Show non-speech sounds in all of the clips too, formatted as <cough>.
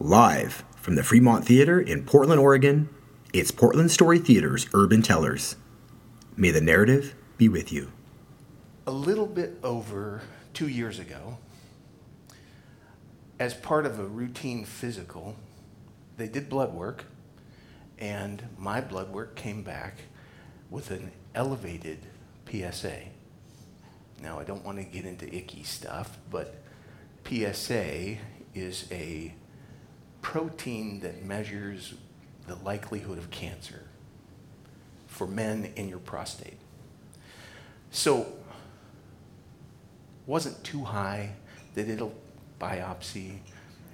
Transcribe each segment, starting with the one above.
Live from the Fremont Theater in Portland, Oregon, it's Portland Story Theater's Urban Tellers. May the narrative be with you. A little bit over two years ago, as part of a routine physical, they did blood work, and my blood work came back with an elevated PSA. Now, I don't want to get into icky stuff, but PSA is a protein that measures the likelihood of cancer for men in your prostate. So, wasn't too high. They did a biopsy.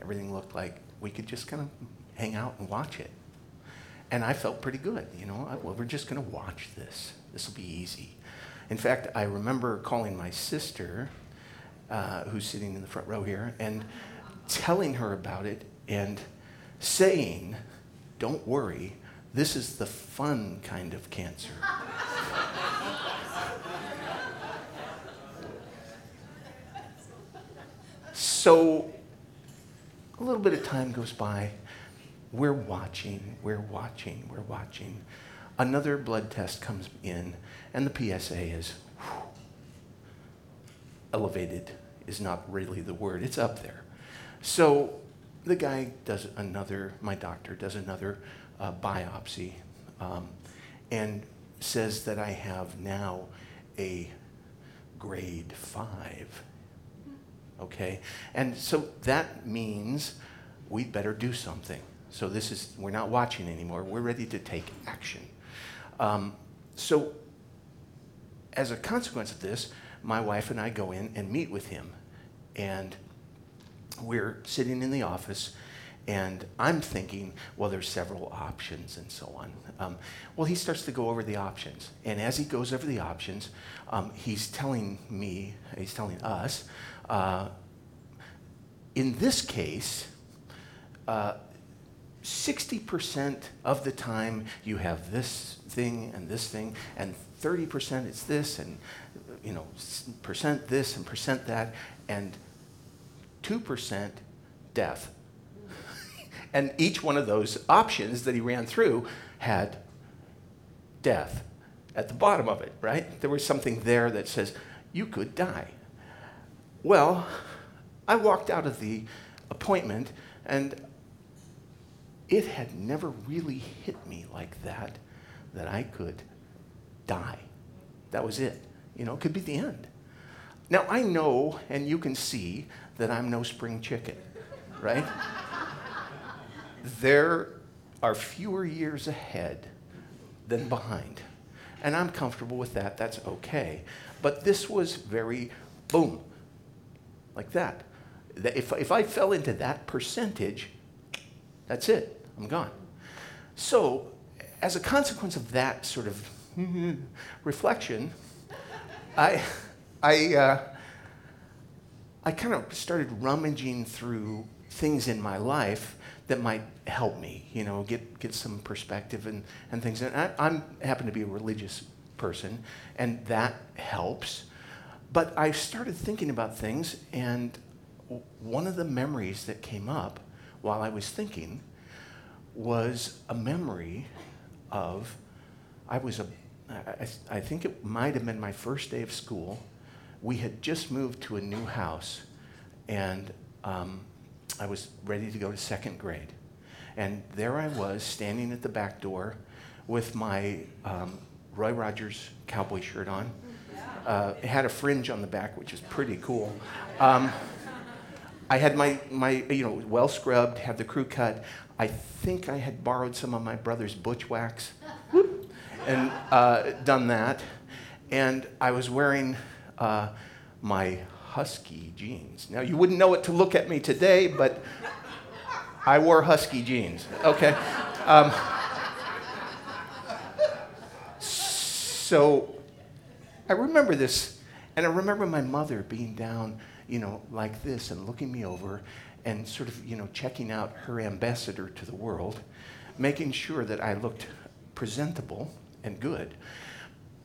Everything looked like we could just kind of hang out and watch it. And I felt pretty good, you know. Well, we're just going to watch this. This will be easy. In fact, I remember calling my sister, uh, who's sitting in the front row here, and telling her about it and saying, Don't worry, this is the fun kind of cancer. so a little bit of time goes by. We're watching, we're watching, we're watching. Another blood test comes in, and the PSA is whew, elevated, is not really the word, it's up there. So the guy does another, my doctor does another uh, biopsy um, and says that I have now a grade five. Okay? And so that means we'd better do something. So this is, we're not watching anymore. We're ready to take action. Um, so as a consequence of this, my wife and I go in and meet with him. And we're sitting in the office and I'm thinking, well, there's several options and so on. Um, well, he starts to go over the options. And as he goes over the options, um, he's telling me, he's telling us, uh, in this case, uh, 60% of the time you have this thing and this thing, and 30% it's this, and you know, percent this and percent that, and 2% death. <laughs> and each one of those options that he ran through had death at the bottom of it, right? There was something there that says, you could die. Well, I walked out of the appointment and it had never really hit me like that, that I could die. That was it. You know, it could be the end. Now, I know, and you can see, that I'm no spring chicken, right? there are fewer years ahead than behind. And I'm comfortable with that. That's okay. But this was very boom, like that. If, if I fell into that percentage, that's it. I'm gone. So, as a consequence of that sort of <laughs> reflection, I, I, uh, I kind of started rummaging through things in my life that might help me, you know, get, get some perspective and, and things. And I I'm, happen to be a religious person, and that helps. But I started thinking about things, and one of the memories that came up while I was thinking was a memory of I was a I, I think it might have been my first day of school we had just moved to a new house, and um, I was ready to go to second grade. And there I was, standing at the back door with my um, Roy Rogers cowboy shirt on. Uh, it had a fringe on the back, which is pretty cool. Um, I had my, my, you know, well scrubbed, had the crew cut. I think I had borrowed some of my brother's butch wax <laughs> and uh, done that. And I was wearing uh, my husky jeans. Now, you wouldn't know it to look at me today, but I wore husky jeans. Okay. Um, so I remember this, and I remember my mother being down, you know, like this and looking me over and sort of, you know, checking out her ambassador to the world, making sure that I looked presentable and good.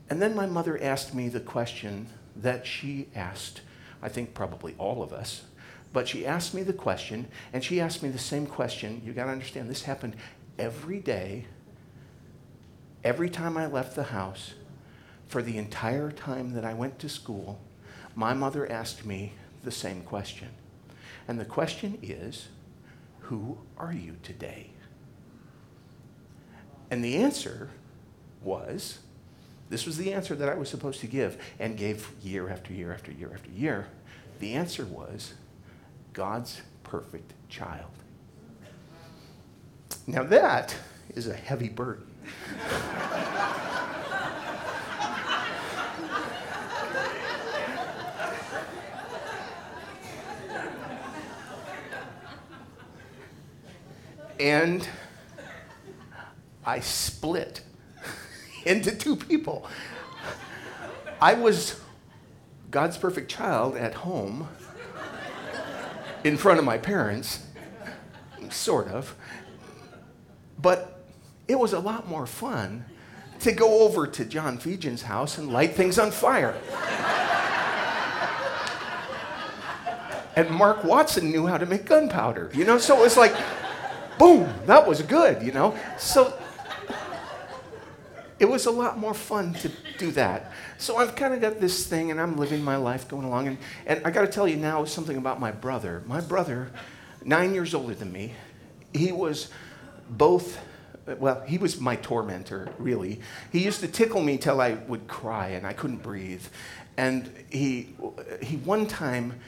And then my mother asked me the question that she asked, I think probably all of us, But she asked me the question, and she asked me the same question. You got to understand, this happened every day, every time I left the house, for the entire time that I went to school. My mother asked me the same question. And the question is, Who are you today? And the answer was, this was the answer that I was supposed to give and gave year after year after year after year. The answer was God's perfect child. Now, that is a heavy burden. and I split into two people. I was God's perfect child at home in front of my parents, sort of. But it was a lot more fun to go over to John Fejan's house and light things on fire. and Mark Watson knew how to make gunpowder, you know? So it was like, boom, that was good, you know? So it was a lot more fun to do that. So I've kind of got this thing, and I'm living my life going along. And, and I got to tell you now something about my brother. My brother, nine years older than me, he was both, well, he was my tormentor, really. He used to tickle me till I would cry and I couldn't breathe. And he, he one time,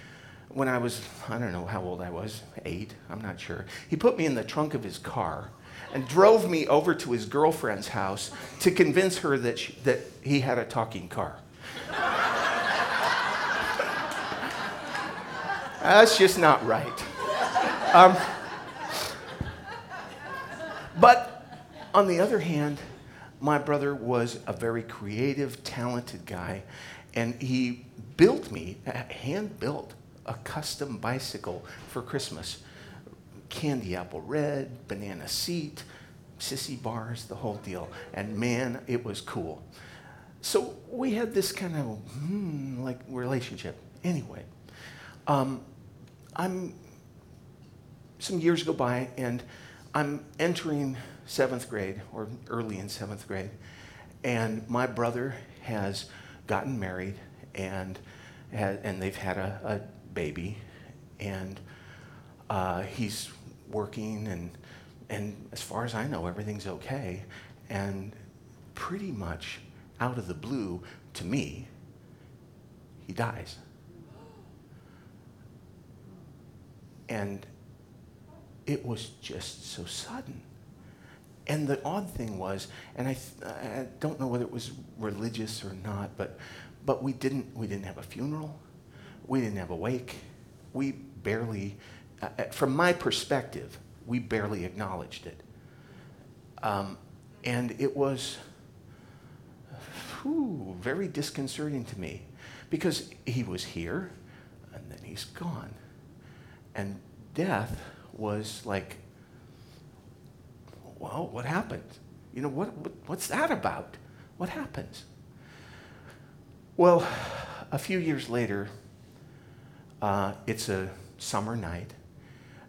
when I was, I don't know how old I was, eight, I'm not sure, he put me in the trunk of his car and drove me over to his girlfriend's house to convince her that, she, that he had a talking car. That's just not right. Um, but on the other hand, my brother was a very creative, talented guy, and he built me, hand built, a custom bicycle for Christmas candy apple red, banana seat, sissy bars, the whole deal. And man, it was cool. So we had this kind of hmm, like relationship. Anyway, um, I'm some years go by and I'm entering seventh grade or early in seventh grade, and my brother has gotten married and and they've had a, a baby, and uh, he's working, and, and as far as I know, everything's okay. And pretty much out of the blue, to me, he dies. And it was just so sudden. And the odd thing was, and I, I don't know whether it was religious or not, but, but we, didn't, we didn't have a funeral. We didn't have a wake. We barely from my perspective, we barely acknowledged it. Um, and it was whew, very disconcerting to me because he was here and then he's gone. And death was like, well, what happened? You know, what, what, what's that about? What happens? Well, a few years later, uh, it's a summer night,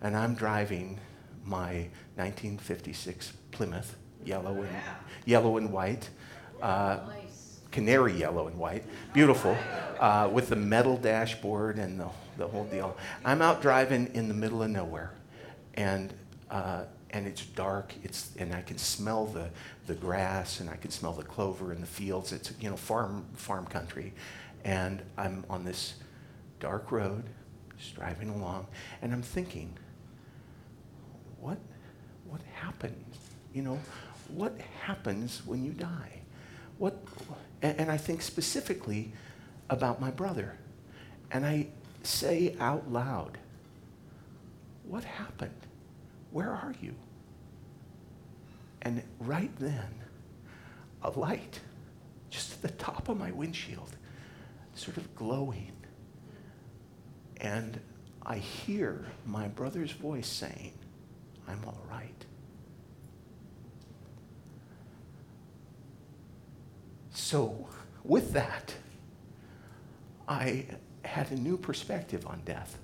and I'm driving my 1956 Plymouth, yellow and, yellow and white, uh, canary yellow and white, beautiful, uh, with the metal dashboard and the, the whole deal. I'm out driving in the middle of nowhere, and uh, and it's dark. It's and I can smell the the grass and I can smell the clover in the fields. It's you know farm farm country, and I'm on this dark road, just driving along, and I'm thinking, what, what happens? You know, what happens when you die? What, and, and I think specifically about my brother. And I say out loud, What happened? Where are you? And right then, a light just at the top of my windshield, sort of glowing. And I hear my brother's voice saying, I'm all right. So, with that, I had a new perspective on death.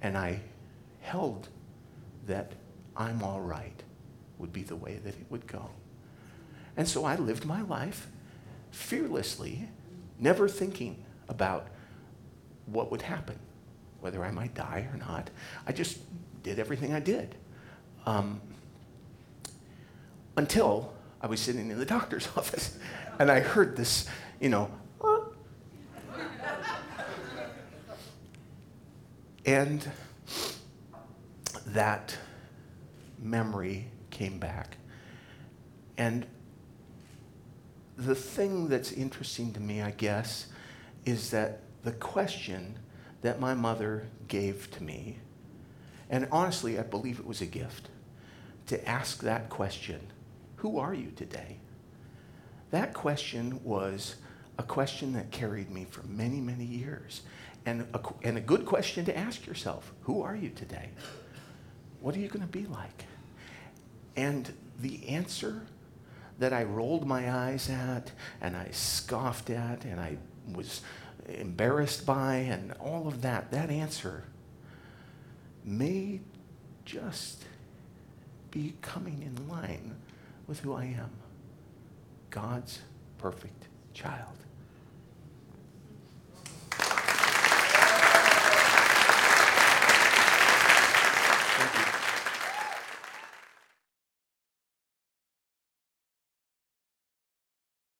And I held that I'm all right would be the way that it would go. And so I lived my life fearlessly, never thinking about what would happen, whether I might die or not. I just did everything I did. Um, until I was sitting in the doctor's <laughs> office and I heard this, you know, and that memory came back. And the thing that's interesting to me, I guess, is that the question that my mother gave to me, and honestly, I believe it was a gift, to ask that question Who are you today? That question was a question that carried me for many, many years. And a, and a good question to ask yourself Who are you today? What are you going to be like? And the answer that I rolled my eyes at and I scoffed at and I was embarrassed by and all of that, that answer may just be coming in line with who I am God's perfect child.